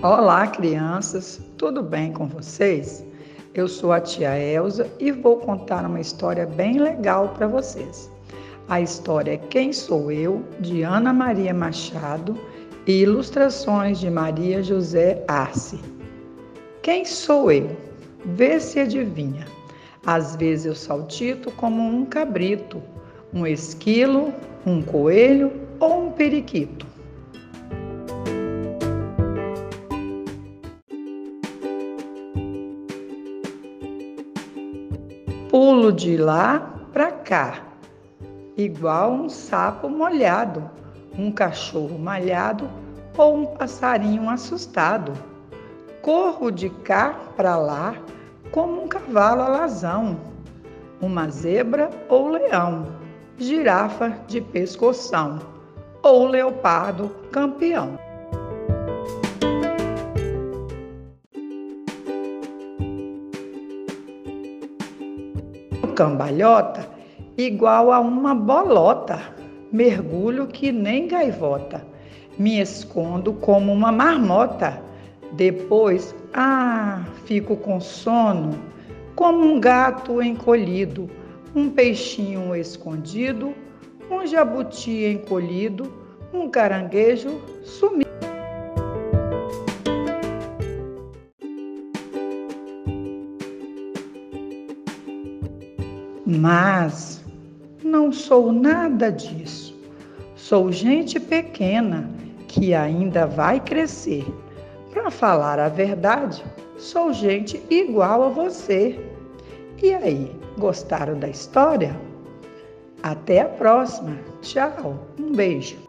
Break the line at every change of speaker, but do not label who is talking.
Olá, crianças, tudo bem com vocês? Eu sou a tia Elza e vou contar uma história bem legal para vocês. A história é Quem Sou Eu, de Ana Maria Machado e ilustrações de Maria José Arce. Quem sou eu? Vê se adivinha. Às vezes eu saltito como um cabrito, um esquilo, um coelho ou um periquito. Pulo de lá para cá, igual um sapo molhado, um cachorro malhado ou um passarinho assustado. Corro de cá para lá como um cavalo alazão, uma zebra ou leão, girafa de pescoção ou leopardo campeão. Cambalhota igual a uma bolota. Mergulho que nem gaivota. Me escondo como uma marmota. Depois, ah, fico com sono, como um gato encolhido, um peixinho escondido, um jabuti encolhido, um caranguejo sumido. Mas não sou nada disso. Sou gente pequena que ainda vai crescer. Para falar a verdade, sou gente igual a você. E aí, gostaram da história? Até a próxima. Tchau. Um beijo.